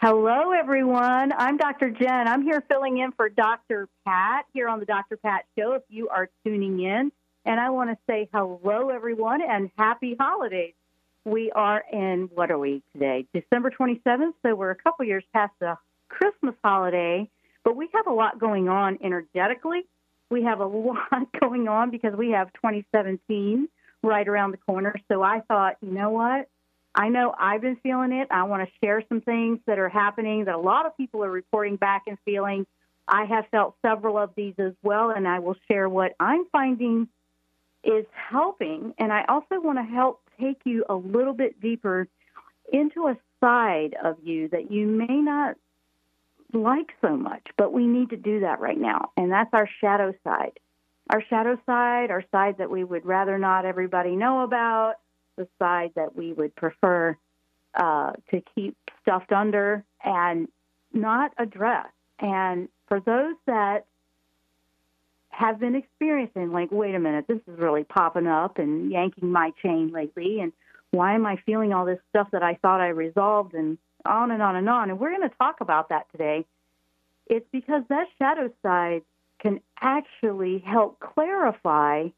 Hello, everyone. I'm Dr. Jenn. I'm here filling in for Dr. Pat here on the Dr. Pat Show if you are tuning in. And I want to say hello, everyone, and happy holidays. We are in, what are we today? December 27th. So we're a couple years past the Christmas holiday, but we have a lot going on energetically. We have a lot going on because we have 2017 right around the corner. So I thought, you know what? I know I've been feeling it. I want to share some things that are happening that a lot of people are reporting back and feeling. I have felt several of these as well, and I will share what I'm finding is helping. And I also want to help take you a little bit deeper into a side of you that you may not like so much, but we need to do that right now. And that's our shadow side. Our shadow side, our side that we would rather not everybody know about the side that we would prefer uh, to keep stuffed under and not address. And for those that have been experiencing, like, wait a minute, this is really popping up and yanking my chain lately, and why am I feeling all this stuff that I thought I resolved, and on and on and on. And we're going to talk about that today. It's because that shadow side can actually help clarify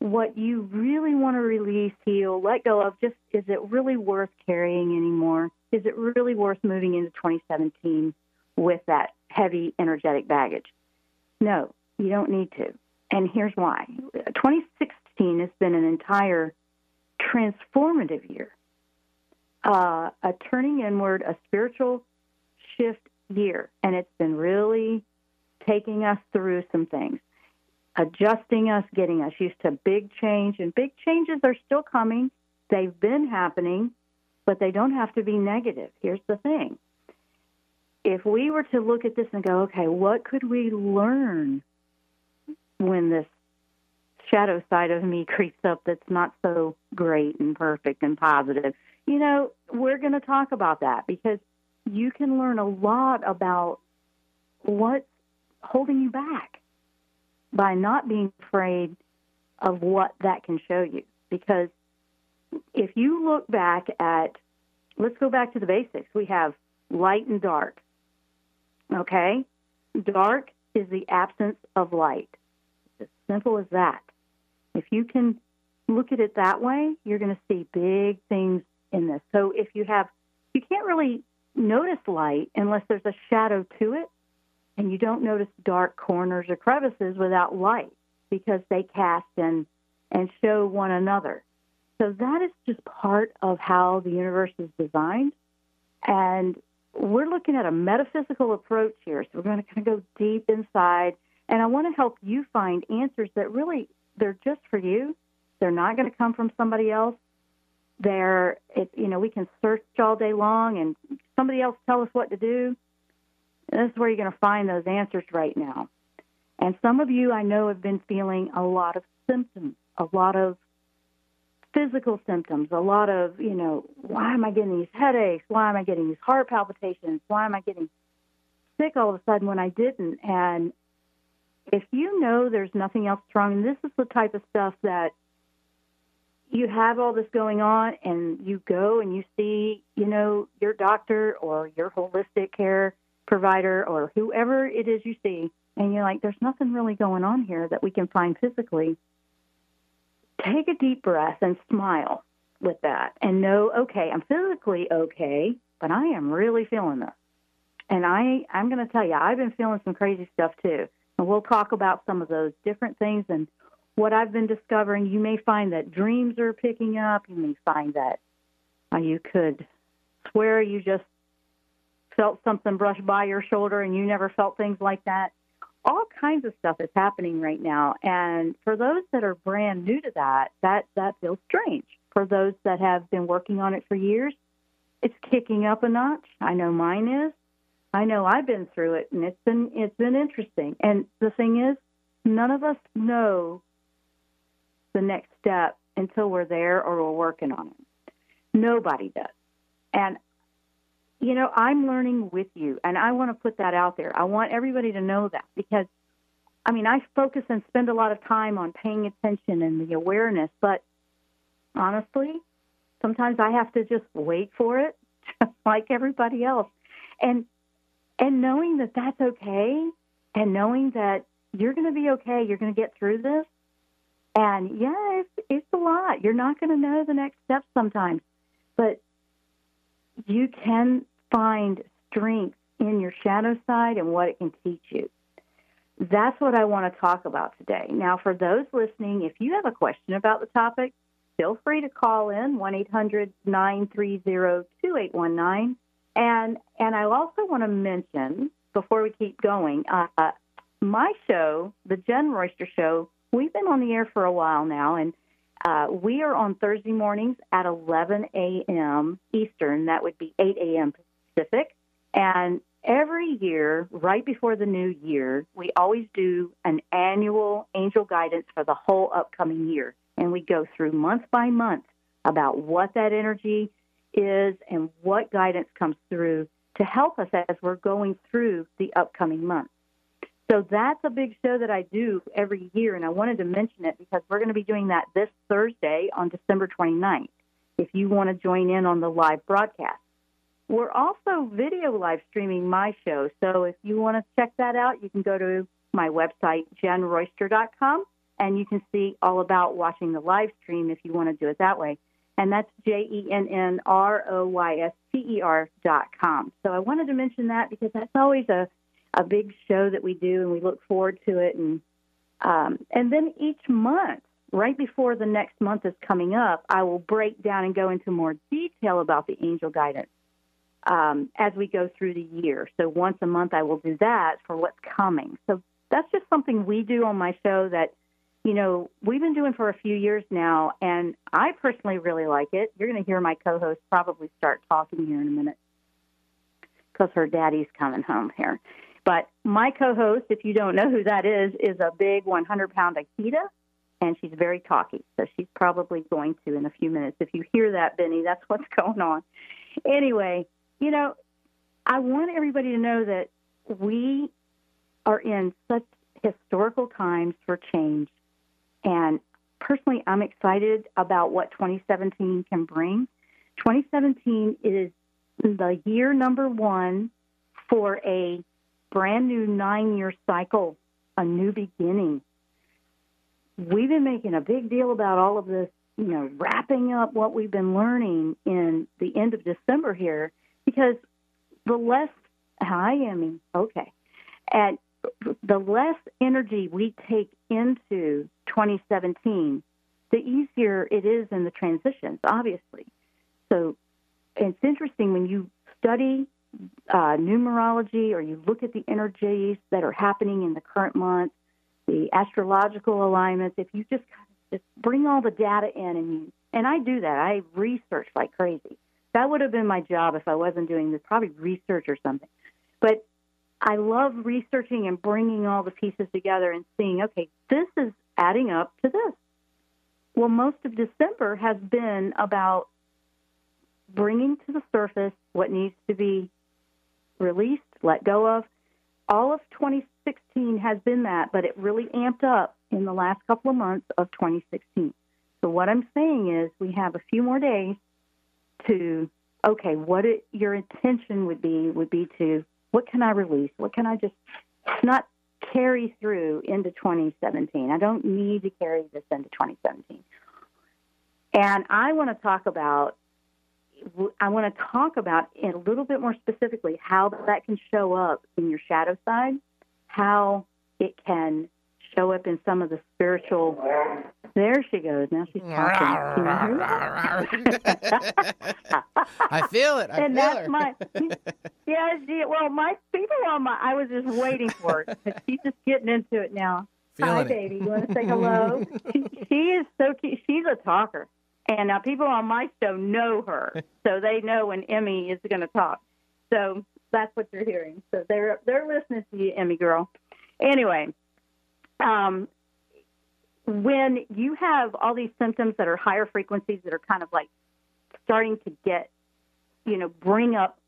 what you really want to release, heal, let go of. Just is it really worth carrying anymore? Is it really worth moving into 2017 with that heavy energetic baggage? No, you don't need to. And here's why 2016 has been an entire transformative year, uh, a turning inward, a spiritual shift year. And it's been really taking us through some things adjusting us, getting us used to big change. And big changes are still coming. They've been happening, but they don't have to be negative. Here's the thing if we were to look at this and go, okay, what could we learn when this shadow side of me creeps up that's not so great and perfect and positive? You know, we're going to talk about that because you can learn a lot about what's holding you back by not being afraid of what that can show you. Because if you look back at, let's go back to the basics. We have light and dark. Okay? Dark is the absence of light. It's as simple as that. If you can look at it that way, you're going to see big things in this. So if you have, you can't really notice light unless there's a shadow to it and you don't notice dark corners or crevices without light because they cast and and show one another. So that is just part of how the universe is designed. And we're looking at a metaphysical approach here. So we're going to kind of go deep inside. And I want to help you find answers that really they're just for you. They're not going to come from somebody else. They're, it, you know, we can search all day long and somebody else tell us what to do. And this is where you're going to find those answers right now. And some of you I know have been feeling a lot of symptoms, a lot of physical symptoms, a lot of, you know, why am I getting these headaches? Why am I getting these heart palpitations? Why am I getting sick all of a sudden when I didn't? And if you know there's nothing else wrong, and this is the type of stuff that you have all this going on and you go and you see, you know, your doctor or your holistic care provider or whoever it is you see, and you're like, there's nothing really going on here that we can find physically. take a deep breath and smile with that and know, okay, I'm physically okay, but I am really feeling this. And I, I'm going to tell you, I've been feeling some crazy stuff too. And we'll talk about some of those different things and what I've been discovering. You may find that dreams are picking up. You may find that uh, you could swear you just felt something brush by your shoulder and you never felt things like that. All kinds of stuff is happening right now. And for those that are brand new to that, that, that feels strange. For those that have been working on it for years, it's kicking up a notch. I know mine is. I know I've been through it and it's been it's been interesting. And the thing is, none of us know the next step until we're there or we're working on it. Nobody does. And you know, I'm learning with you, and I want to put that out there. I want everybody to know that because, I mean, I focus and spend a lot of time on paying attention and the awareness, but honestly, sometimes I have to just wait for it, just like everybody else, and and knowing that that's okay, and knowing that you're going to be okay, you're going to get through this, and yeah, it's it's a lot. You're not going to know the next step sometimes, but you can find strength in your shadow side and what it can teach you. That's what I want to talk about today. Now, for those listening, if you have a question about the topic, feel free to call in 1 800 930 2819. And, I also want to mention, before we keep going, uh, my show, The Jenn Royster Show, we've been on the air for a while now, and uh, we are on Thursday mornings at 11 a.m. Eastern. That would be 8 a.m. And every year, right before the new year, we always do an annual angel guidance for the whole upcoming year. And we go through month by month about what that energy is and what guidance comes through to help us as we're going through the upcoming month. So that's a big show that I do every year, and I wanted to mention it because we're going to be doing that this Thursday on December 29th if you want to join in on the live broadcast. We're also video live streaming my show, so if you want to check that out, you can go to my website, jennroyster.com, and you can see all about watching the live stream if you want to do it that way. And that's J E N N R O Y S T E R dot com. So I wanted to mention that because that's always a a big show that we do, and we look forward to it. And um, and then each month, right before the next month is coming up, I will break down and go into more detail about the angel guidance um, as we go through the year. So once a month, I will do that for what's coming. So that's just something we do on my show that you know we've been doing for a few years now, and I personally really like it. You're going to hear my co-host probably start talking here in a minute because her daddy's coming home here. But my co host, if you don't know who that is, is a big 100 pound Akita, and she's very talky. So she's probably going to in a few minutes. If you hear that, Benny, that's what's going on. Anyway, you know, I want everybody to know that we are in such historical times for change. And personally, I'm excited about what 2017 can bring. 2017 is the year number one for a brand new nine year cycle, a new beginning. We've been making a big deal about all of this, you know, wrapping up what we've been learning in the end of December here because the less, hi, Emmy, okay, and the less energy we take into 2017, the easier it is in the transitions, obviously. So it's interesting when you study uh, numerology or you look at the energies that are happening in the current month, the astrological alignments, if you just just bring all the data in and you and I do that. I research like crazy. That would have been my job if I wasn't doing this, probably research or something. But I love researching and bringing all the pieces together and seeing, okay, this is adding up to this. Well, most of December has been about bringing to the surface what needs to be released, let go of. All of 2016 has been that, but it really amped up in the last couple of months of 2016. So what I'm saying is we have a few more days to okay, what it, your intention would be would be to what can I release? What can I just not carry through into 2017? I don't need to carry this into 2017. And I want to talk about I want to talk about a little bit more specifically how that can show up in your shadow side, how it can show up in some of the spiritual. There she goes. Now she's talking. I feel it. I and feel that's her. my. Yeah, she, well, my people on my. I was just waiting for it. but She's just getting into it now. Hi, Feeling it. baby. You want to say hello? she, she is so cute. She's a talker. And now people on my show know her, so they know when Emmy is going to talk. So that's what you're hearing. So they're they're listening to you, Emmy girl. Anyway, um, when you have all these symptoms that are higher frequencies that are kind of like starting to get, you know, bring up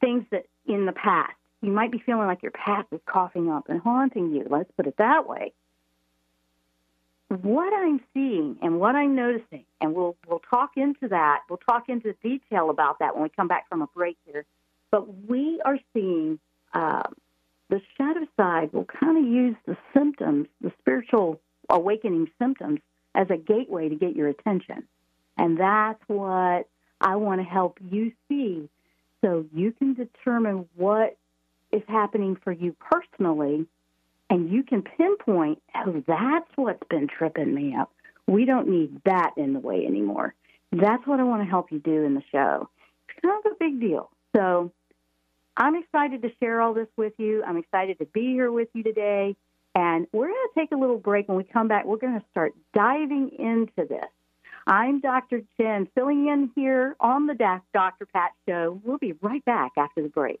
things that in the past, you might be feeling like your past is coughing up and haunting you. Let's put it that way. What I'm seeing and what I'm noticing, and we'll we'll talk into that. We'll talk into detail about that when we come back from a break here. But we are seeing um, the shadow side will kind of use the symptoms, the spiritual awakening symptoms, as a gateway to get your attention. And that's what I want to help you see so you can determine what is happening for you personally and you can pinpoint, oh, that's what's been tripping me up. We don't need that in the way anymore. That's what I want to help you do in the show. It's kind of a big deal. So I'm excited to share all this with you. I'm excited to be here with you today. And we're going to take a little break. When we come back, we're going to start diving into this. I'm Dr. Jenn, filling in here on the Dr. Pat Show. We'll be right back after the break.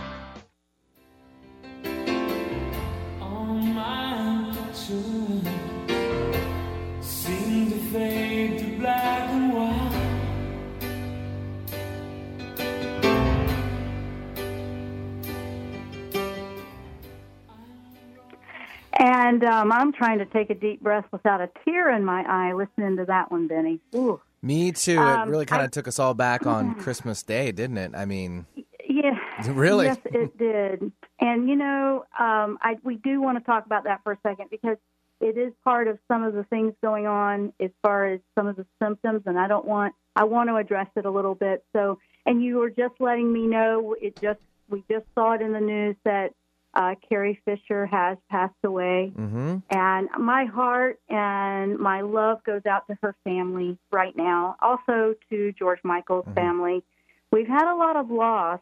And um, I'm trying to take a deep breath without a tear in my eye listening to that one, Benny. Ooh. Me too. Um, it really kind of took us all back on Christmas Day, didn't it? I mean, Yeah. Really? Yes, it did. And you know, um, I we do want to talk about that for a second because it is part of some of the things going on as far as some of the symptoms, and I don't want I want to address it a little bit. So, and you were just letting me know it just we just saw it in the news that uh, Carrie Fisher has passed away. hmm And my heart and my love goes out to her family right now, also to George Michael's family. We've had a lot of loss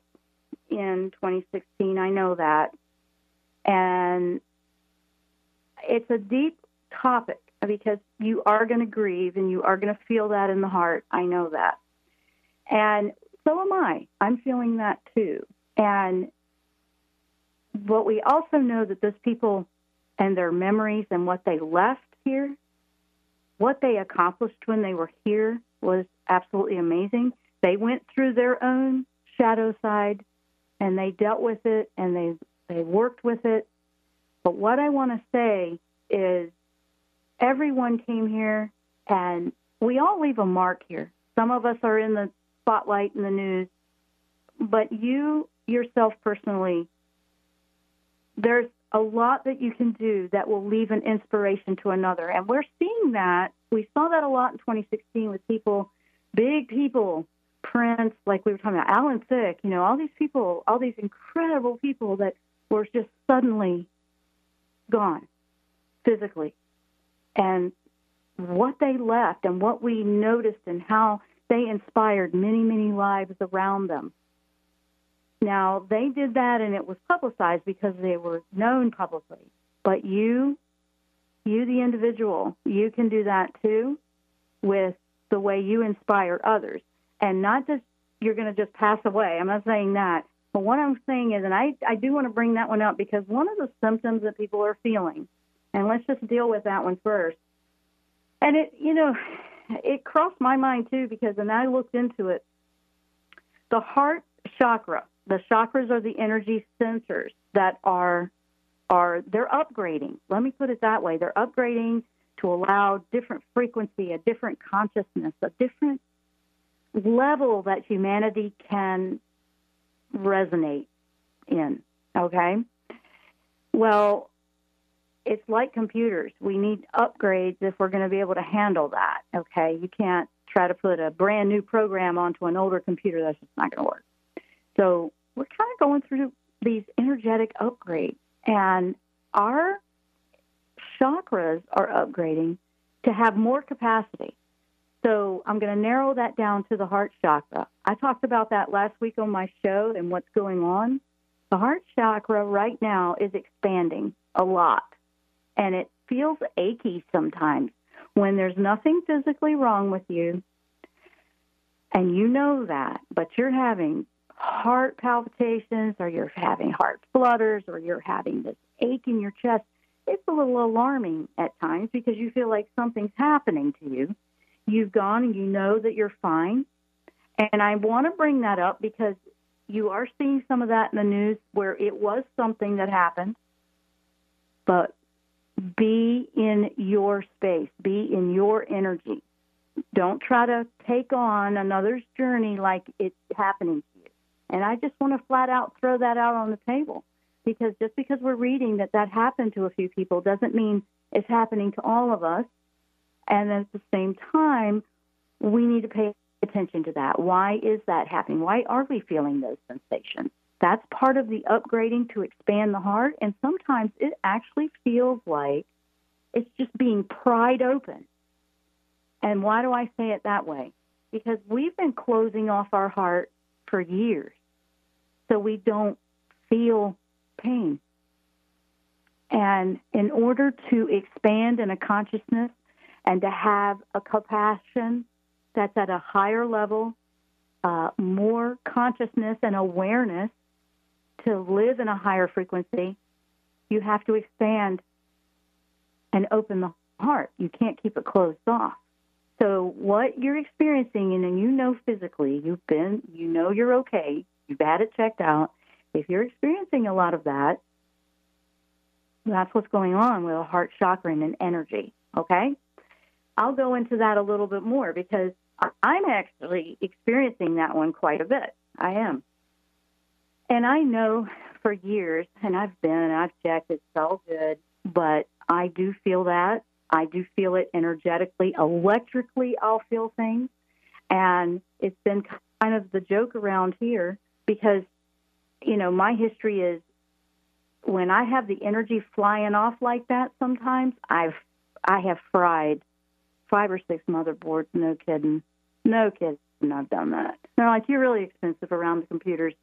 in 2016, I know that. And it's a deep topic because you are going to grieve and you are going to feel that in the heart. I know that. And so am I. I'm feeling that too. And but we also know that those people and their memories and what they left here, what they accomplished when they were here was absolutely amazing. They went through their own shadow side and they dealt with it and they they worked with it. But what I want to say is everyone came here and we all leave a mark here. Some of us are in the spotlight in the news, but you yourself personally there's a lot that you can do that will leave an inspiration to another. And we're seeing that. We saw that a lot in 2016 with people, big people, Prince, like we were talking about, Alan Thicke, you know, all these people, all these incredible people that were just suddenly gone physically. And what they left and what we noticed and how they inspired many, many lives around them. Now, they did that and it was publicized because they were known publicly. But you, you, the individual, you can do that too with the way you inspire others. And not just you're going to just pass away. I'm not saying that. But what I'm saying is, and I, I do want to bring that one up because one of the symptoms that people are feeling, and let's just deal with that one first. And it, you know, it crossed my mind too because, and I looked into it. The heart chakra, the chakras are the energy sensors that are are they're upgrading. Let me put it that way. They're upgrading to allow different frequency, a different consciousness, a different level that humanity can resonate in. Okay? Well, it's like computers. We need upgrades if we're going to be able to handle that. Okay? You can't try to put a brand new program onto an older computer. That's just not going to work. So we're kind of going through these energetic upgrades, and our chakras are upgrading to have more capacity. So I'm going to narrow that down to the heart chakra. I talked about that last week on my show and what's going on. The heart chakra right now is expanding a lot, and it feels achy sometimes when there's nothing physically wrong with you, and you know that, but you're having heart palpitations or you're having heart flutters or you're having this ache in your chest, it's a little alarming at times because you feel like something's happening to you. You've gone and you know that you're fine. And I want to bring that up because you are seeing some of that in the news where it was something that happened. But be in your space, be in your energy. Don't try to take on another's journey like it's happening to you. And I just want to flat out throw that out on the table because just because we're reading that that happened to a few people doesn't mean it's happening to all of us. And at the same time, we need to pay attention to that. Why is that happening? Why are we feeling those sensations? That's part of the upgrading to expand the heart. And sometimes it actually feels like it's just being pried open. And why do I say it that way? Because we've been closing off our heart for years. So we don't feel pain. And in order to expand in a consciousness and to have a compassion that's at a higher level, uh, more consciousness and awareness to live in a higher frequency, you have to expand and open the heart. You can't keep it closed off. So what you're experiencing, and you know physically, you've been, you know you're okay. You've had it checked out. If you're experiencing a lot of that, that's what's going on with a heart chakra and an energy. Okay, I'll go into that a little bit more because I'm actually experiencing that one quite a bit. I am, and I know for years, and I've been, I've checked, it's all good, but I do feel that. I do feel it energetically, electrically. I'll feel things, and it's been kind of the joke around here because, you know, my history is when I have the energy flying off like that. Sometimes I've I have fried five or six motherboards. No kidding, no kidding. I've done that. They're like, you're really expensive around the computers.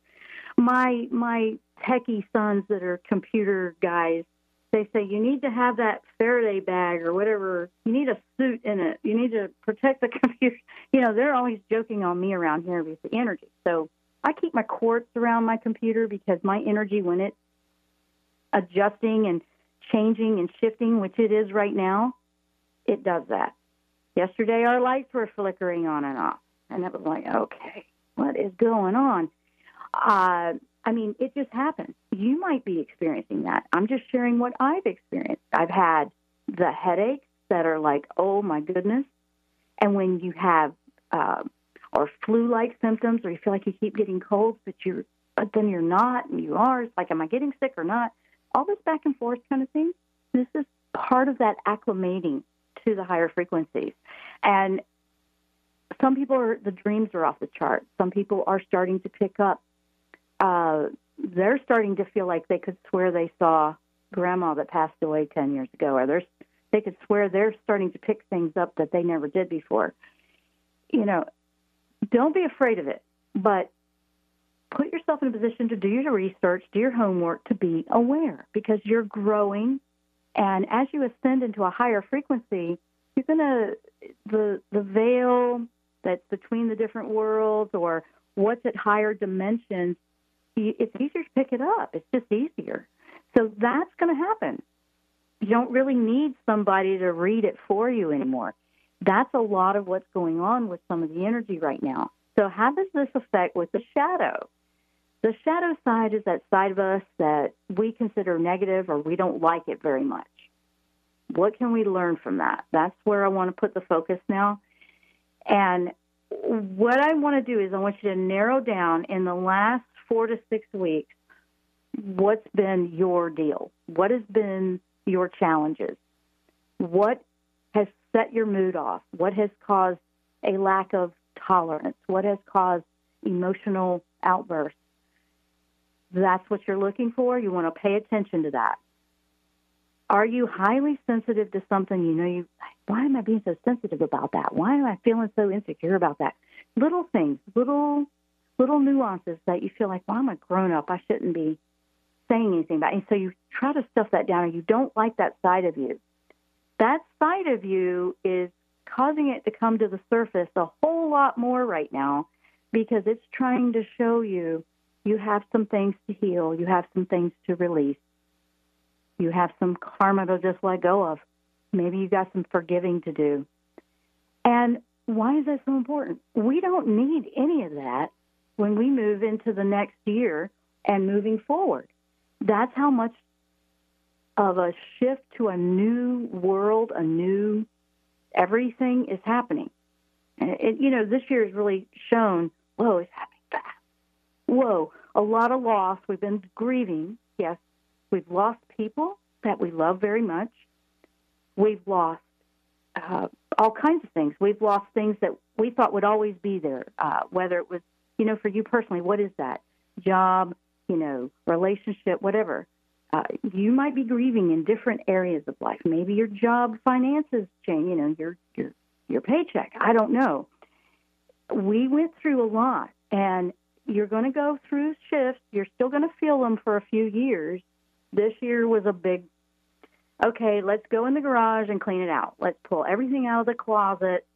My my techie sons that are computer guys they say you need to have that Faraday bag or whatever. You need a suit in it. You need to protect the computer. You know, they're always joking on me around here with the energy. So I keep my quartz around my computer because my energy, when it's adjusting and changing and shifting, which it is right now, it does that. Yesterday, our lights were flickering on and off. And it was like, okay, what is going on? Uh, I mean, it just happens. You might be experiencing that. I'm just sharing what I've experienced. I've had the headaches that are like, oh my goodness. And when you have, uh, or flu-like symptoms, or you feel like you keep getting colds, but you're, but then you're not, and you are. It's like, am I getting sick or not? All this back and forth kind of thing. This is part of that acclimating to the higher frequencies, and some people are the dreams are off the chart. Some people are starting to pick up uh, they're starting to feel like they could swear they saw grandma that passed away 10 years ago, or they're, they could swear they're starting to pick things up that they never did before. You know, don't be afraid of it, but put yourself in a position to do your research, do your homework, to be aware because you're growing. And as you ascend into a higher frequency, you're going to, the, the veil that's between the different worlds or what's at higher dimensions it's easier to pick it up. It's just easier. So that's going to happen. You don't really need somebody to read it for you anymore. That's a lot of what's going on with some of the energy right now. So, how does this affect with the shadow? The shadow side is that side of us that we consider negative or we don't like it very much. What can we learn from that? That's where I want to put the focus now. And what I want to do is I want you to narrow down in the last four to six weeks, what's been your deal? What has been your challenges? What set your mood off? What has caused a lack of tolerance? What has caused emotional outbursts? That's what you're looking for. You want to pay attention to that. Are you highly sensitive to something you know you why am I being so sensitive about that? Why am I feeling so insecure about that? Little things, little little nuances that you feel like, well, I'm a grown up. I shouldn't be saying anything about. It. And so you try to stuff that down, or you don't like that side of you. That side of you is causing it to come to the surface a whole lot more right now because it's trying to show you you have some things to heal, you have some things to release, you have some karma to just let go of. Maybe you got some forgiving to do. And why is that so important? We don't need any of that when we move into the next year and moving forward. That's how much of a shift to a new world, a new everything is happening. And it, you know, this year has really shown, whoa, it's happening fast. Whoa, a lot of loss. We've been grieving. Yes, we've lost people that we love very much. We've lost uh, all kinds of things. We've lost things that we thought would always be there, uh, whether it was you know, for you personally, what is that? Job, you know, relationship, whatever. Uh, you might be grieving in different areas of life. Maybe your job finances change, you know, your your your paycheck. I don't know. We went through a lot, and you're going to go through shifts. You're still going to feel them for a few years. This year was a big. Okay, let's go in the garage and clean it out. Let's pull everything out of the closet.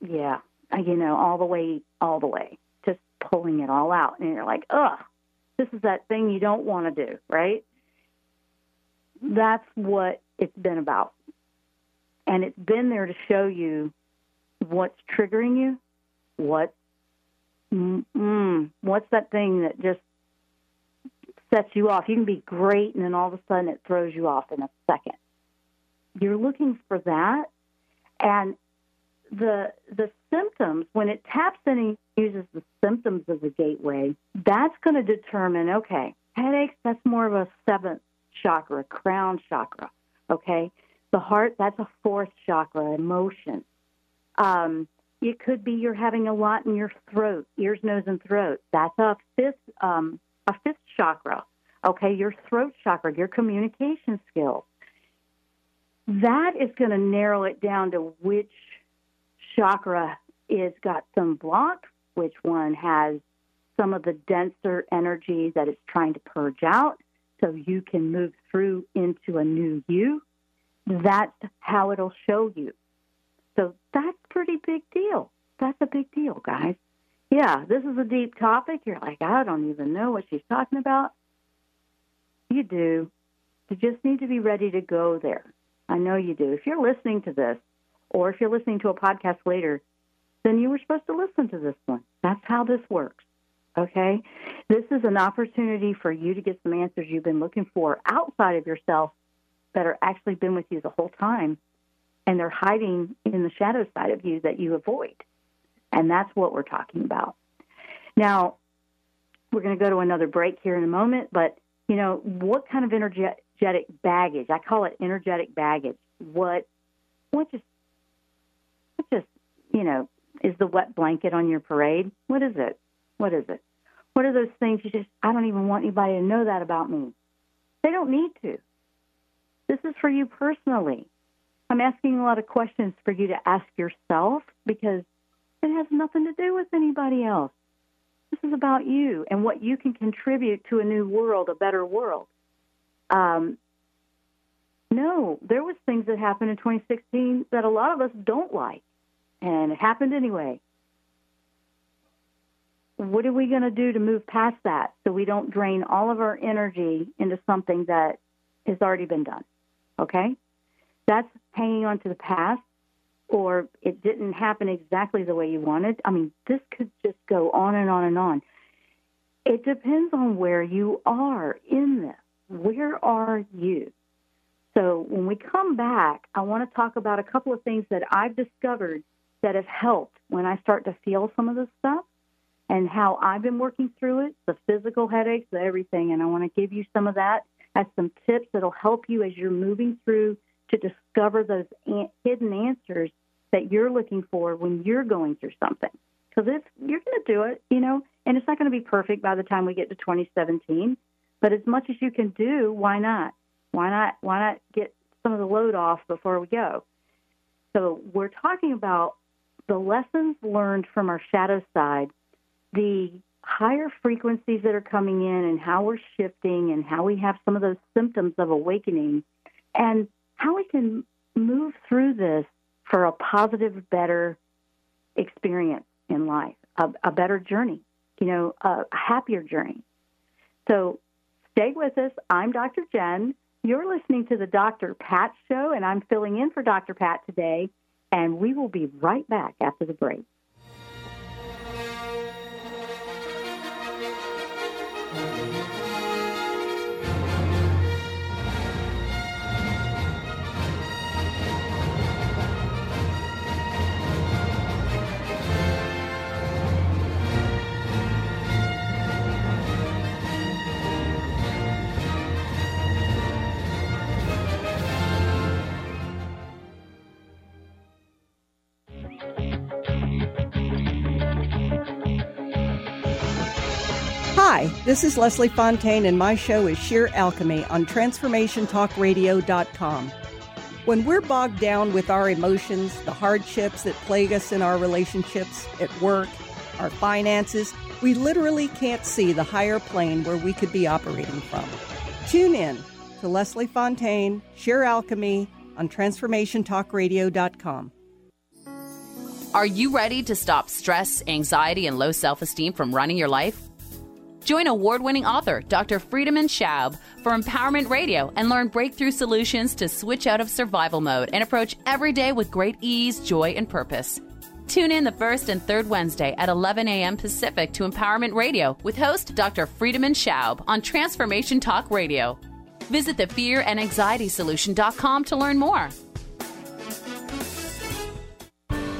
Yeah, you know, all the way, all the way, just pulling it all out, and you're like, ugh, this is that thing you don't want to do, right? That's what it's been about. And it's been there to show you what's triggering you, what mm, what's that thing that just sets you off. You can be great and then all of a sudden it throws you off in a second. You're looking for that and the the symptoms when it taps in and uses the symptoms as a gateway, that's going to determine okay, headaches that's more of a seventh chakra, crown chakra. Okay, the heart that's a fourth chakra, emotion. Um, it could be you're having a lot in your throat, ears, nose, and throat. That's a fifth um, a fifth chakra. Okay, your throat chakra, your communication skills. That is going to narrow it down to which chakra is got some block, which one has some of the denser energy that it's trying to purge out so you can move through into a new you. That's how it'll show you. So that's pretty big deal. That's a big deal, guys. Yeah, this is a deep topic. You're like, I don't even know what she's talking about. You do. You just need to be ready to go there. I know you do. If you're listening to this, or if you're listening to a podcast later, then you were supposed to listen to this one. That's how this works. Okay? This is an opportunity for you to get some answers you've been looking for outside of yourself that are actually been with you the whole time and they're hiding in the shadow side of you that you avoid. And that's what we're talking about. Now, we're going to go to another break here in a moment, but you know, what kind of energetic baggage? I call it energetic baggage. What what just what just, you know, is the wet blanket on your parade? What is it? What is it? What are those things you just I don't even want anybody to know that about me. They don't need to. This is for you personally. I'm asking a lot of questions for you to ask yourself because it has nothing to do with anybody else. This is about you and what you can contribute to a new world, a better world. Um, no, there was things that happened in 2016 that a lot of us don't like, and it happened anyway. What are we going to do to move past that so we don't drain all of our energy into something that has already been done? Okay? That's hanging on to the past or it didn't happen exactly the way you wanted. I mean, this could just go on and on and on. It depends on where you are in this. Where are you? So when we come back, I want to talk about a couple of things that I've discovered that have helped when I start to feel some of this stuff and how I've been working through it, the physical headaches, the everything. And I want to give you some of that as some tips that'll help you as you're moving through to discover those hidden answers that you're looking for when you're going through something. Because if you're going to do it, you know, and it's not going to be perfect by the time we get to 2017, but as much as you can do, why not? Why not? Why not get some of the load off before we go? So we're talking about the lessons learned from our shadow side, the higher frequencies that are coming in, and how we're shifting, and how we have some of those symptoms of awakening, and how we can move through this for a positive, better experience in life, a, a better journey, you know, a, a happier journey. So stay with us. I'm Dr. Jenn. You're listening to the Dr. Pat Show, and I'm filling in for Dr. Pat today. And we will be right back after the break. Hi, this is Leslie Fontaine, and my show is Sheer Alchemy on TransformationTalkRadio.com. When we're bogged down with our emotions, the hardships that plague us in our relationships, at work, our finances, we literally can't see the higher plane where we could be operating from. Tune in to Leslie Fontaine, Sheer Alchemy on TransformationTalkRadio.com. Are you ready to stop stress, anxiety, and low self esteem from running your life? Join award winning author Dr. Friedemann Schaub for Empowerment Radio and learn breakthrough solutions to switch out of survival mode and approach every day with great ease, joy, and purpose. Tune in the first and third Wednesday at 11 a.m. Pacific to Empowerment Radio with host Dr. Friedemann Schaub on Transformation Talk Radio. Visit thefearandanxietysolution.com to learn more.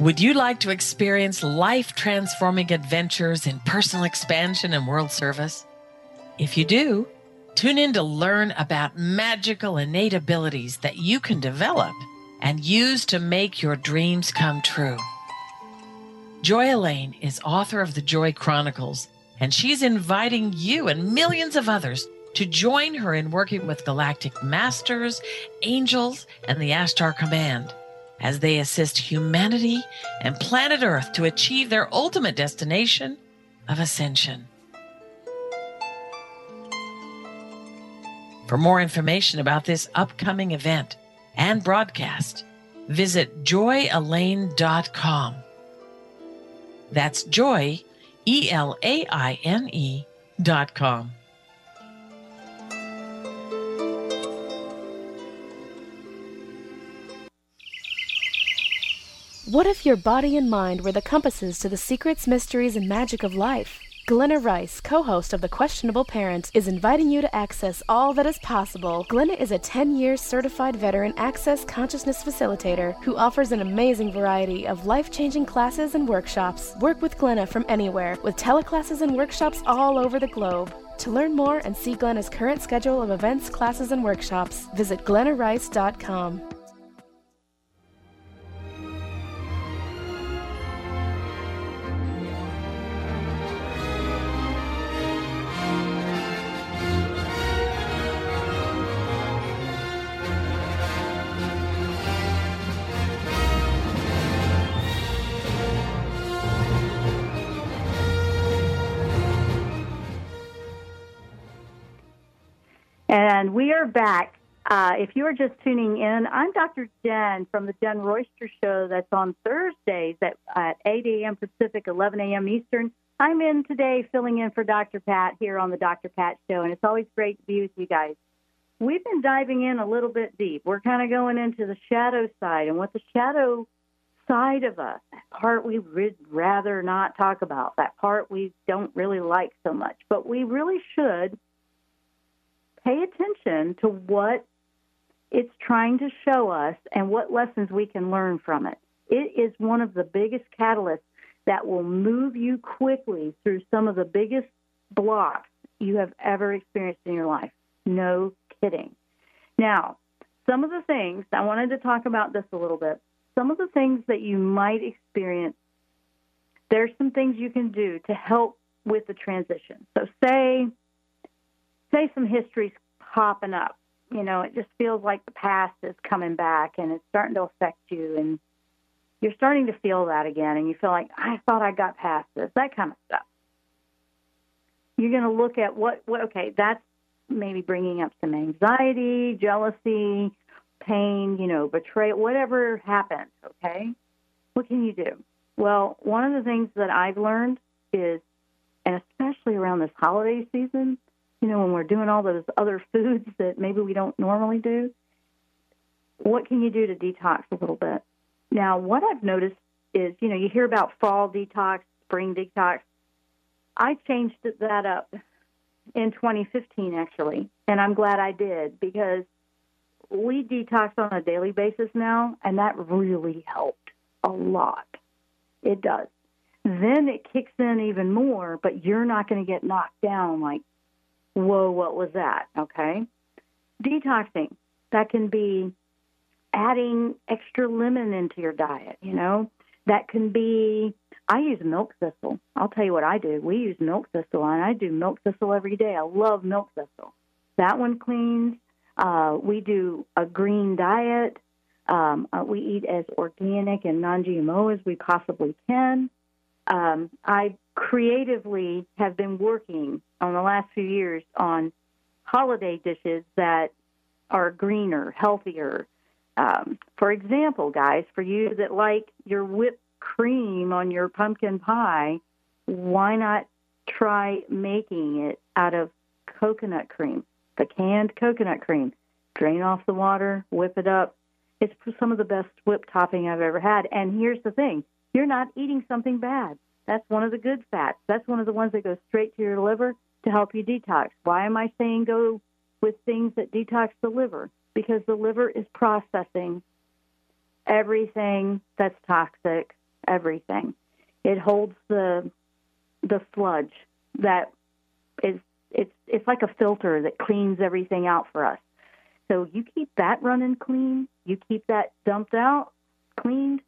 Would you like to experience life transforming adventures in personal expansion and world service? If you do, tune in to learn about magical innate abilities that you can develop and use to make your dreams come true. Joy Elaine is author of the Joy Chronicles, and she's inviting you and millions of others to join her in working with galactic masters, angels, and the Ashtar Command as they assist humanity and planet Earth to achieve their ultimate destination of ascension. For more information about this upcoming event and broadcast, visit joyelaine.com. That's joy, E L A I N E dot com. What if your body and mind were the compasses to the secrets, mysteries, and magic of life? Glenna Rice, co host of The Questionable Parent, is inviting you to access all that is possible. Glenna is a 10 year certified veteran access consciousness facilitator who offers an amazing variety of life changing classes and workshops. Work with Glenna from anywhere with teleclasses and workshops all over the globe. To learn more and see Glenna's current schedule of events, classes, and workshops, visit glennarice.com. And we are back. Uh, if you are just tuning in, I'm Dr. Jenn from the Jenn Royster Show that's on Thursdays at, at 8 a.m. Pacific, 11 a.m. Eastern. I'm in today filling in for Dr. Pat here on the Dr. Pat Show, and it's always great to be with you guys. We've been diving in a little bit deep. We're kind of going into the shadow side and what the shadow side of us, that part we would rather not talk about, that part we don't really like so much, but we really should pay attention to what it's trying to show us and what lessons we can learn from it. It is one of the biggest catalysts that will move you quickly through some of the biggest blocks you have ever experienced in your life. No kidding. Now, some of the things, I wanted to talk about this a little bit. Some of the things that you might experience, there's some things you can do to help with the transition. So, say say some history's popping up. You know, it just feels like the past is coming back and it's starting to affect you and you're starting to feel that again and you feel like I thought I got past this, that kind of stuff. You're going to look at what, what, okay, that's maybe bringing up some anxiety, jealousy, pain, you know, betrayal, whatever happened, okay? What can you do? Well, one of the things that I've learned is, and especially around this holiday season, you know, when we're doing all those other foods that maybe we don't normally do, what can you do to detox a little bit? Now, what I've noticed is, you know, you hear about fall detox, spring detox. I changed that up in 2015, actually, and I'm glad I did because we detox on a daily basis now, and that really helped a lot. It does. Then it kicks in even more, but you're not going to get knocked down like, whoa, what was that? Okay. Detoxing, that can be adding extra lemon into your diet, you know. That can be, I use milk thistle. I'll tell you what I do. We use milk thistle, and I do milk thistle every day. I love milk thistle. That one cleans. Uh, we do a green diet. Um, uh, we eat as organic and non GMO as we possibly can. Um, I creatively have been working on the last few years on holiday dishes that are greener, healthier, um, for example, guys, for you that like your whipped cream on your pumpkin pie, why not try making it out of coconut cream, the canned coconut cream? Drain off the water, whip it up. It's some of the best whipped topping I've ever had. And here's the thing you're not eating something bad. That's one of the good fats. That's one of the ones that goes straight to your liver to help you detox. Why am I saying go with things that detox the liver? because the liver is processing everything that's toxic, everything. It holds the the sludge that is it's it's like a filter that cleans everything out for us. So you keep that running clean, you keep that dumped out cleaned,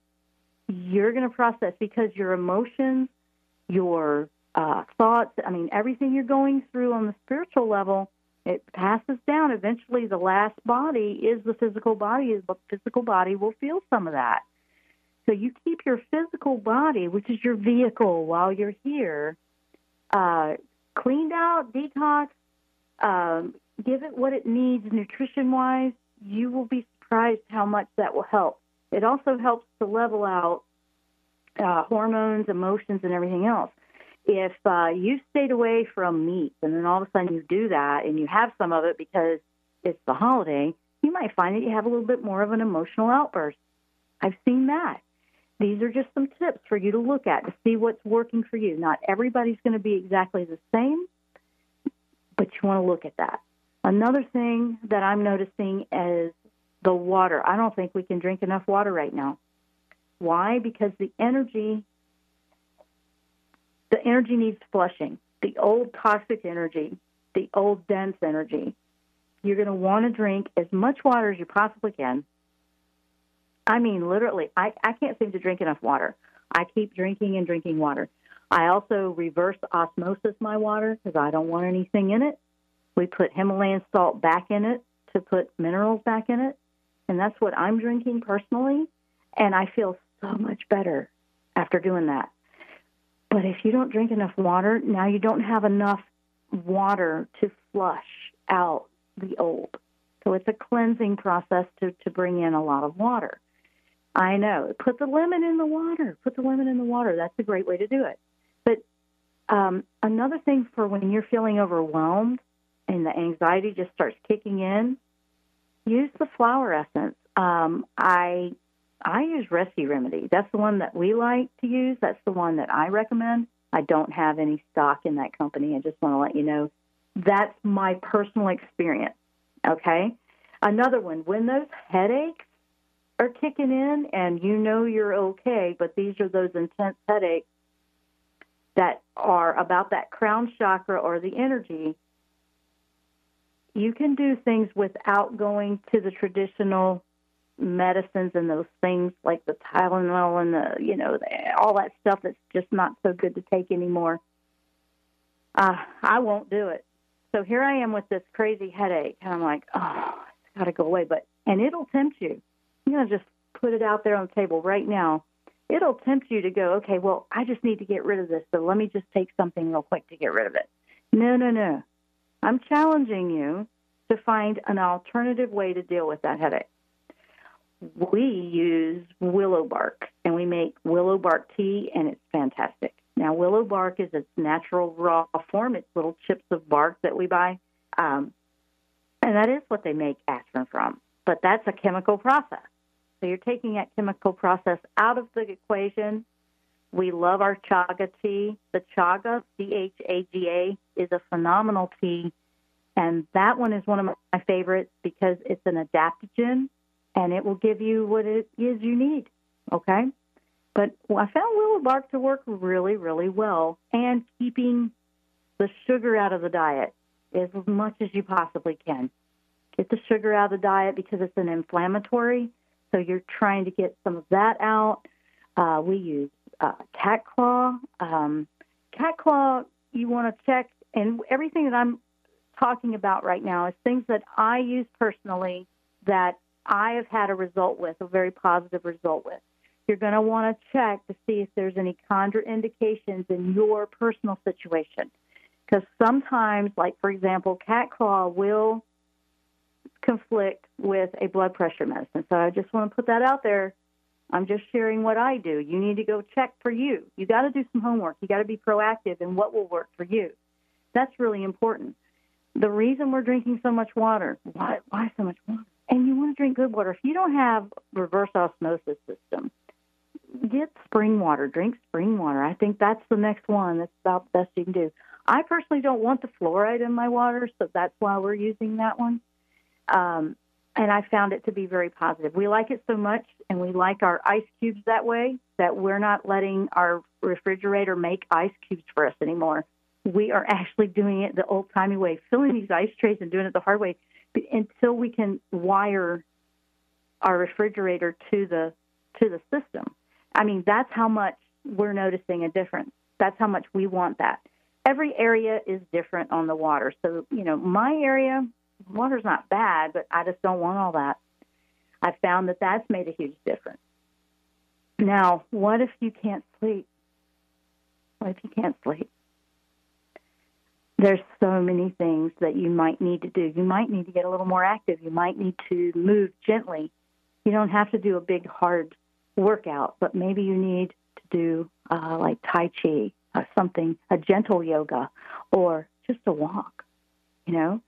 you're going to process because your emotions, your uh, thoughts, I mean everything you're going through on the spiritual level it passes down. Eventually, the last body is the physical body. Is the physical body will feel some of that. So you keep your physical body, which is your vehicle, while you're here, uh, cleaned out, detox, um, give it what it needs nutrition wise. You will be surprised how much that will help. It also helps to level out uh, hormones, emotions, and everything else if uh, you stayed away from meat and then all of a sudden you do that and you have some of it because it's the holiday, you might find that you have a little bit more of an emotional outburst. I've seen that. These are just some tips for you to look at to see what's working for you. Not everybody's going to be exactly the same, but you want to look at that. Another thing that I'm noticing is the water. I don't think we can drink enough water right now. Why? Because the energy the energy needs flushing. The old toxic energy, the old dense energy. You're going to want to drink as much water as you possibly can. I mean, literally, I, I can't seem to drink enough water. I keep drinking and drinking water. I also reverse osmosis my water because I don't want anything in it. We put Himalayan salt back in it to put minerals back in it. And that's what I'm drinking personally. And I feel so much better after doing that. But if you don't drink enough water, now you don't have enough water to flush out the old. So it's a cleansing process to, to bring in a lot of water. I know. Put the lemon in the water. Put the lemon in the water. That's a great way to do it. But um, another thing for when you're feeling overwhelmed and the anxiety just starts kicking in, use the flower essence. Um, I I use Rescue Remedy. That's the one that we like to use. That's the one that I recommend. I don't have any stock in that company. I just want to let you know that's my personal experience. Okay. Another one, when those headaches are kicking in and you know you're okay, but these are those intense headaches that are about that crown chakra or the energy, you can do things without going to the traditional medicines and those things like the Tylenol and the you know the, all that stuff that's just not so good to take anymore. Uh, I won't do it. So here I am with this crazy headache, and I'm like, oh, it's got to go away. But and it'll tempt you. I'm gonna just put it out there on the table right now. It'll tempt you to go, okay, well, I just need to get rid of this, so let me just take something real quick to get rid of it. No, no, no. I'm challenging you to find an alternative way to deal with that headache. We use willow bark and we make willow bark tea, and it's fantastic. Now, willow bark is its natural raw form. It's little chips of bark that we buy. Um, and that is what they make aspirin from. But that's a chemical process. So you're taking that chemical process out of the equation. We love our chaga tea. The chaga, C H A G A, is a phenomenal tea. And that one is one of my favorites because it's an adaptogen and it will give you what it is you need. Okay? But I found willow bark to work really, really well and keeping the sugar out of the diet as much as you possibly can. Get the sugar out of the diet because it's an inflammatory, so you're trying to get some of that out. Uh, we use uh, cat claw. Um, cat claw, you want to check, and everything that I'm talking about right now is things that I use personally that I have had a result with, a very positive result with. You're going to want to check to see if there's any contraindications in your personal situation. Because sometimes, like for example, cat claw will conflict with a blood pressure medicine. So I just want to put that out there. I'm just sharing what I do. You need to go check for you. You got to do some homework. You got to be proactive in what will work for you. That's really important. The reason we're drinking so much water, why, why so much water? And you want to drink good water. If you don't have reverse osmosis system, get spring water. Drink spring water. I think that's the next one. That's about the best you can do. I personally don't want the fluoride in my water, so that's why we're using that one. Um, and I found it to be very positive. We like it so much, and we like our ice cubes that way that we're not letting our refrigerator make ice cubes for us anymore. We are actually doing it the old timey way, filling these ice trays and doing it the hard way until we can wire our refrigerator to the to the system. I mean, that's how much we're noticing a difference. That's how much we want that. Every area is different on the water. So, you know, my area, water's not bad, but I just don't want all that. I found that that's made a huge difference. Now, what if you can't sleep? What if you can't sleep? There's so many things that you might need to do. You might need to get a little more active. You might need to move gently. You don't have to do a big, hard workout, but maybe you need to do uh, like Tai Chi, uh, something, a gentle yoga, or just a walk. You know,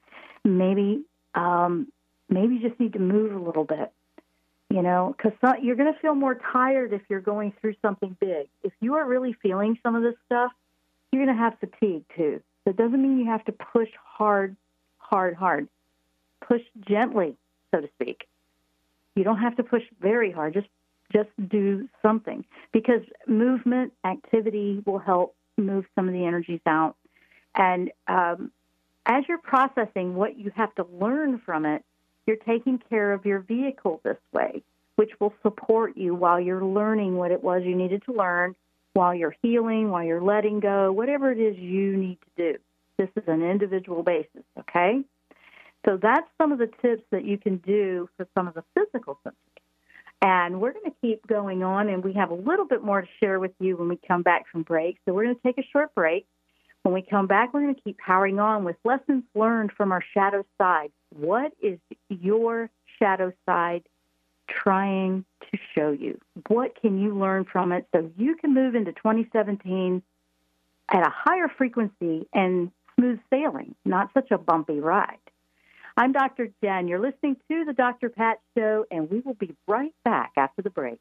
maybe um, maybe you just need to move a little bit. You know, because you're going to feel more tired if you're going through something big. If you are really feeling some of this stuff, you're going to have fatigue too. It doesn't mean you have to push hard, hard, hard. Push gently, so to speak. You don't have to push very hard. Just just do something because movement activity will help move some of the energies out. And um, as you're processing what you have to learn from it, you're taking care of your vehicle this way, which will support you while you're learning what it was you needed to learn, while you're healing, while you're letting go, whatever it is you need to do. This is an individual basis, okay? So that's some of the tips that you can do for some of the physical symptoms. And we're going to keep going on, and we have a little bit more to share with you when we come back from break. So we're going to take a short break. When we come back, we're going to keep powering on with lessons learned from our shadow side. What is your shadow side trying to show you? What can you learn from it so you can move into 2017 at a higher frequency and smooth sailing, not such a bumpy ride? I'm Dr. Jenn. You're listening to the Dr. Pat Show, and we will be right back after the break.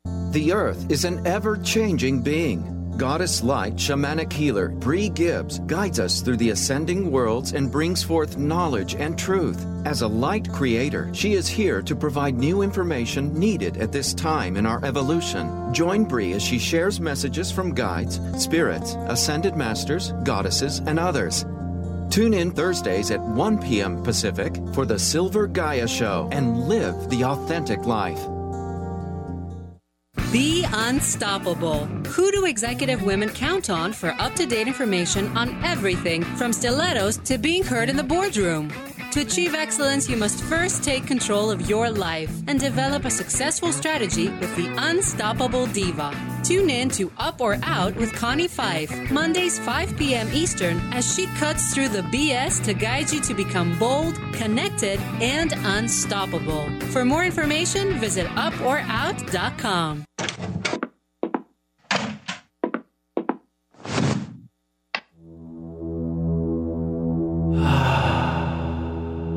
The earth is an ever changing being. Goddess Light Shamanic Healer Bree Gibbs guides us through the ascending worlds and brings forth knowledge and truth. As a light creator, she is here to provide new information needed at this time in our evolution. Join Bree as she shares messages from guides, spirits, ascended masters, goddesses, and others. Tune in Thursdays at 1 p.m. Pacific for the Silver Gaia Show and live the authentic life. Be unstoppable. Who do executive women count on for up to date information on everything from stilettos to being heard in the boardroom? To achieve excellence, you must first take control of your life and develop a successful strategy with the Unstoppable Diva. Tune in to Up or Out with Connie Pheiff, Mondays 5 p.m. Eastern, as she cuts through the BS to guide you to become bold, connected, and unstoppable. For more information, visit uporout.com.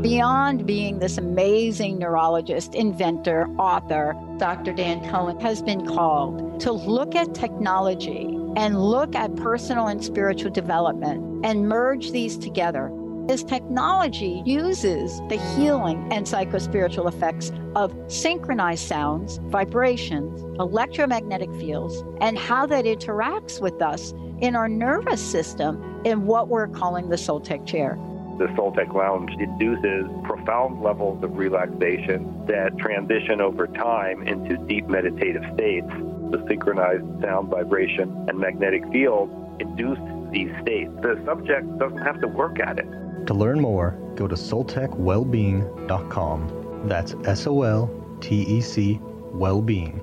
Beyond being this amazing neurologist, inventor, author, Dr. Dan Cohen has been called to look at technology and look at personal and spiritual development and merge these together. His technology uses the healing and psychospiritual effects of synchronized sounds, vibrations, electromagnetic fields, and how that interacts with us in our nervous system in what we're calling the Soltec chair. The Soltec Lounge induces profound levels of relaxation that transition over time into deep meditative states. The synchronized sound, vibration, and magnetic field induce these states. The subject doesn't have to work at it. To learn more, go to soltecwellbeing.com. That's S O L T E C Wellbeing.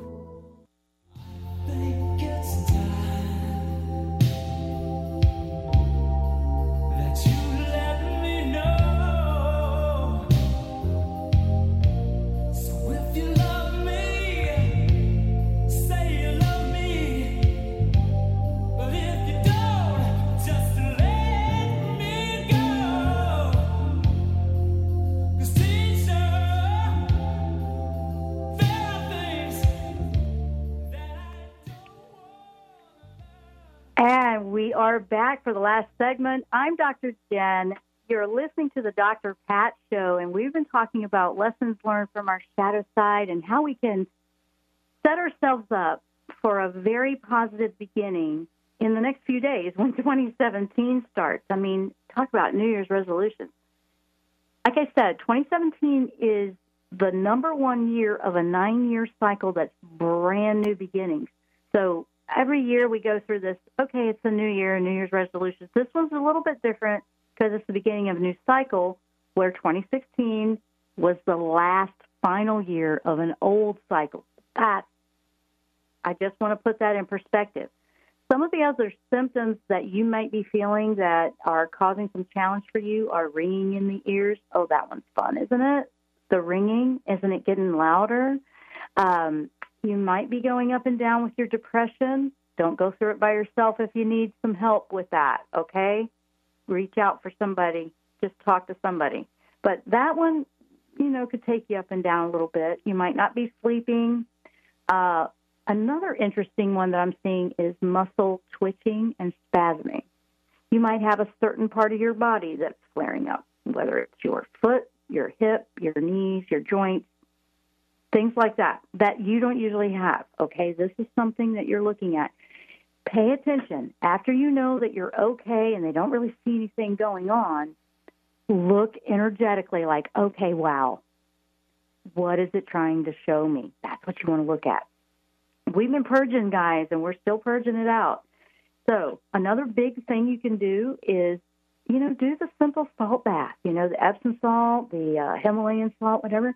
And we are back for the last segment. I'm Dr. Jenn. You're listening to the Dr. Pat Show, and we've been talking about lessons learned from our shadow side and how we can set ourselves up for a very positive beginning in the next few days when 2017 starts. I mean, talk about New Year's resolutions. Like I said, 2017 is the number one year of a nine year cycle that's brand new beginnings. So every year we go through this, okay, it's a new year, New Year's resolutions. This one's a little bit different because it's the beginning of a new cycle where 2016 was the last final year of an old cycle. That, I just want to put that in perspective. Some of the other symptoms that you might be feeling that are causing some challenge for you are ringing in the ears. Oh, that one's fun, isn't it? The ringing, isn't it getting louder? Um, you might be going up and down with your depression. Don't go through it by yourself if you need some help with that, okay? Reach out for somebody. Just talk to somebody. But that one, you know, could take you up and down a little bit. You might not be sleeping. Uh, another interesting one that I'm seeing is muscle twitching and spasming. You might have a certain part of your body that's flaring up, whether it's your foot, your hip, your knees, your joints things like that that you don't usually have. Okay, this is something that you're looking at. Pay attention. After you know that you're okay and they don't really see anything going on, look energetically like, okay, wow, what is it trying to show me? That's what you want to look at. We've been purging, guys, and we're still purging it out. So, another big thing you can do is you know, do the simple salt bath. You know, the Epsom salt, the uh, Himalayan salt, whatever.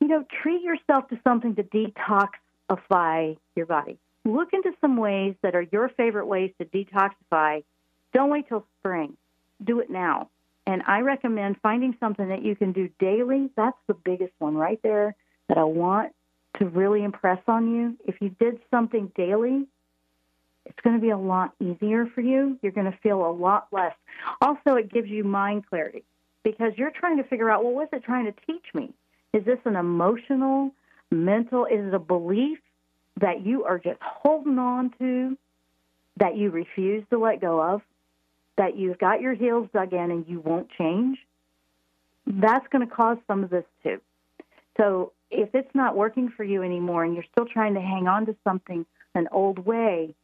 You know, treat yourself to something to detoxify your body. Look into some ways that are your favorite ways to detoxify. Don't wait till spring. Do it now. And I recommend finding something that you can do daily. That's the biggest one right there that I want to really impress on you. If you did something daily, it's going to be a lot easier for you. You're going to feel a lot less. Also, it gives you mind clarity because you're trying to figure out, well, what's it trying to teach me? Is this an emotional, mental, is it a belief that you are just holding on to that you refuse to let go of, that you've got your heels dug in and you won't change? That's going to cause some of this too. So if it's not working for you anymore and you're still trying to hang on to something an old way,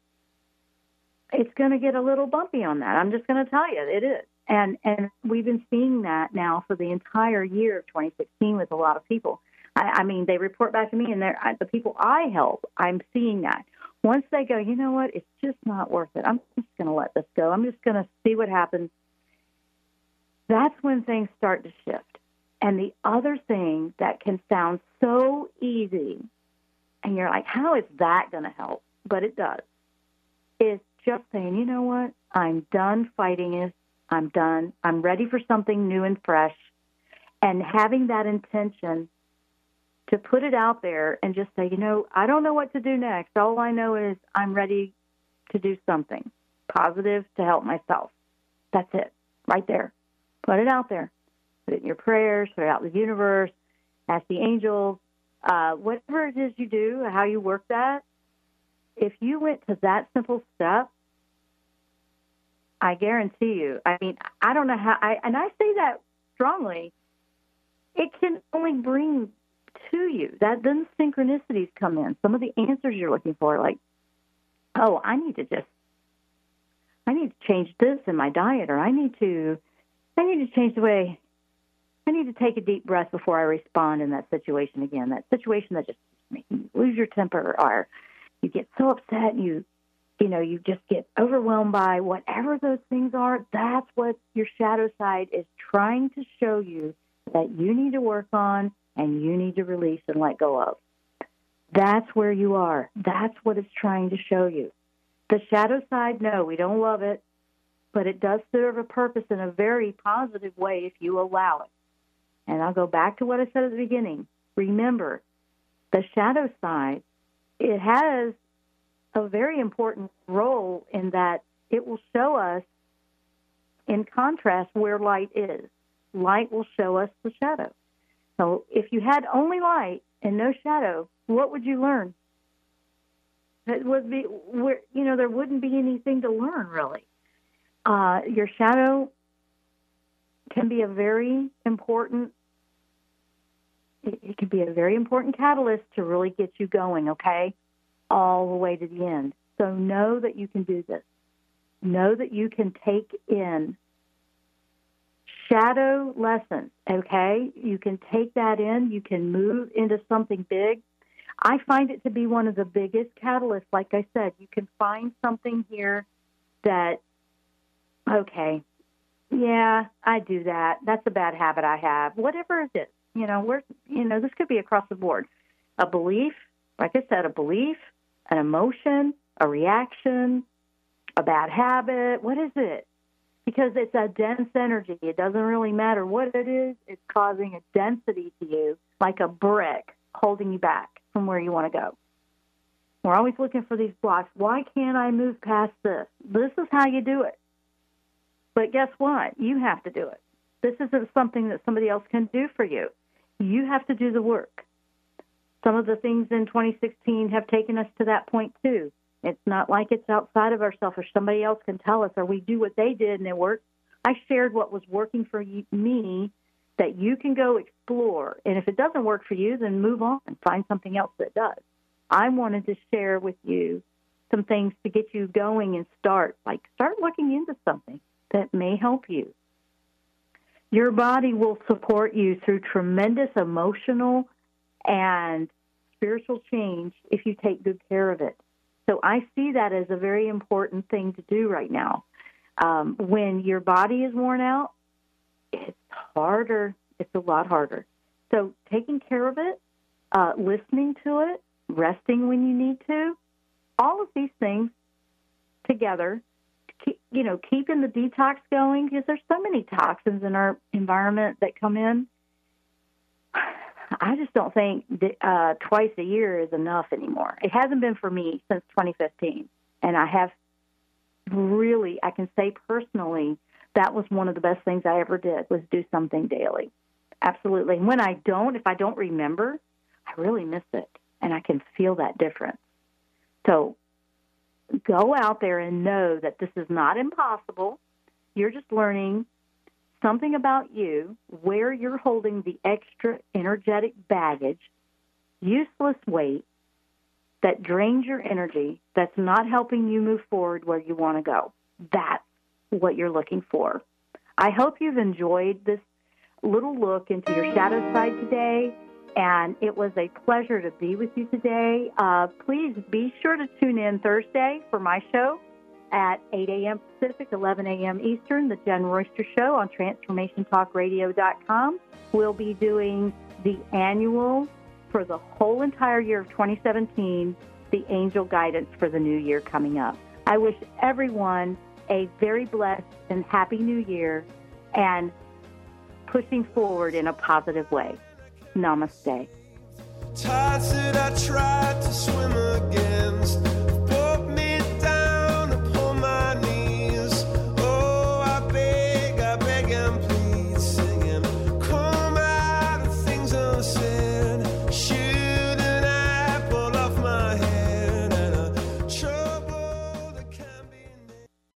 it's going to get a little bumpy on that. I'm just going to tell you, it is. And and we've been seeing that now for the entire year of 2016 with a lot of people. I, I mean, they report back to me, and they're I, the people I help. I'm seeing that once they go, you know what, it's just not worth it. I'm just going to let this go. I'm just going to see what happens. That's when things start to shift. And the other thing that can sound so easy, and you're like, how is that going to help? But it does, is just saying, you know what, I'm done fighting it. I'm done. I'm ready for something new and fresh. And having that intention to put it out there and just say, you know, I don't know what to do next. All I know is I'm ready to do something positive to help myself. That's it, right there. Put it out there. Put it in your prayers, put it out in the universe, ask the angels, uh, whatever it is you do, how you work that. If you went to that simple step, I guarantee you. I mean, I don't know how. I and I say that strongly. It can only bring to you that then synchronicities come in. Some of the answers you're looking for, like, oh, I need to just, I need to change this in my diet, or I need to, I need to change the way. I need to take a deep breath before I respond in that situation again. That situation that just makes you lose your temper, or you get so upset, and you you know, you just get overwhelmed by whatever those things are. That's what your shadow side is trying to show you that you need to work on and you need to release and let go of. That's where you are. That's what it's trying to show you. The shadow side, no, we don't love it, but it does serve a purpose in a very positive way if you allow it. And I'll go back to what I said at the beginning. Remember, the shadow side, it has a very important role in that it will show us, in contrast, where light is. Light will show us the shadow. So if you had only light and no shadow, what would you learn? It would be where you know there wouldn't be anything to learn really. Uh, your shadow can be a very important. It, it can be a very important catalyst to really get you going. Okay, all the way to the end. So know that you can do this. Know that you can take in shadow lessons, okay? You can take that in, you can move into something big. I find it to be one of the biggest catalysts. Like I said, you can find something here that, okay, yeah, I do that. That's a bad habit I have. Whatever it is, you know, we're, you know, this could be across the board. A belief, like I said, a belief, an emotion, a reaction, a bad habit? What is it? Because it's a dense energy. It doesn't really matter what it is, it's causing a density to you, like a brick holding you back from where you want to go. We're always looking for these blocks. Why can't I move past this? This is how you do it. But guess what? You have to do it. This isn't something that somebody else can do for you. You have to do the work. Some of the things in 2016 have taken us to that point too. It's not like it's outside of ourselves or somebody else can tell us or we do what they did and it worked. I shared what was working for me that you can go explore. And if it doesn't work for you, then move on and find something else that does. I wanted to share with you some things to get you going and start. Like, start looking into something that may help you. Your body will support you through tremendous emotional and spiritual change if you take good care of it. So I see that as a very important thing to do right now. Um, when your body is worn out, it's harder. It's a lot harder. So taking care of it, uh, listening to it, resting when you need to, all of these things together, keep, you know, keeping the detox going because there's so many toxins in our environment that come in. I just don't think uh, twice a year is enough anymore. It hasn't been for me since 2015, and I have really, I can say personally, that was one of the best things I ever did was do something daily. Absolutely. When I don't, if I don't remember, I really miss it, and I can feel that difference. So go out there and know that this is not impossible. You're just learning something about you, where you're holding the extra energetic baggage, useless weight that drains your energy, that's not helping you move forward where you want to go. That's what you're looking for. I hope you've enjoyed this little look into your shadow side today, and it was a pleasure to be with you today. Uh, please be sure to tune in Thursday for my show at 8 a.m. Pacific, 11 a.m. Eastern, the Jenn Royster Show on TransformationTalkRadio.com. We'll be doing the annual for the whole entire year of 2017, the angel guidance for the new year coming up. I wish everyone a very blessed and happy new year and pushing forward in a positive way. Namaste.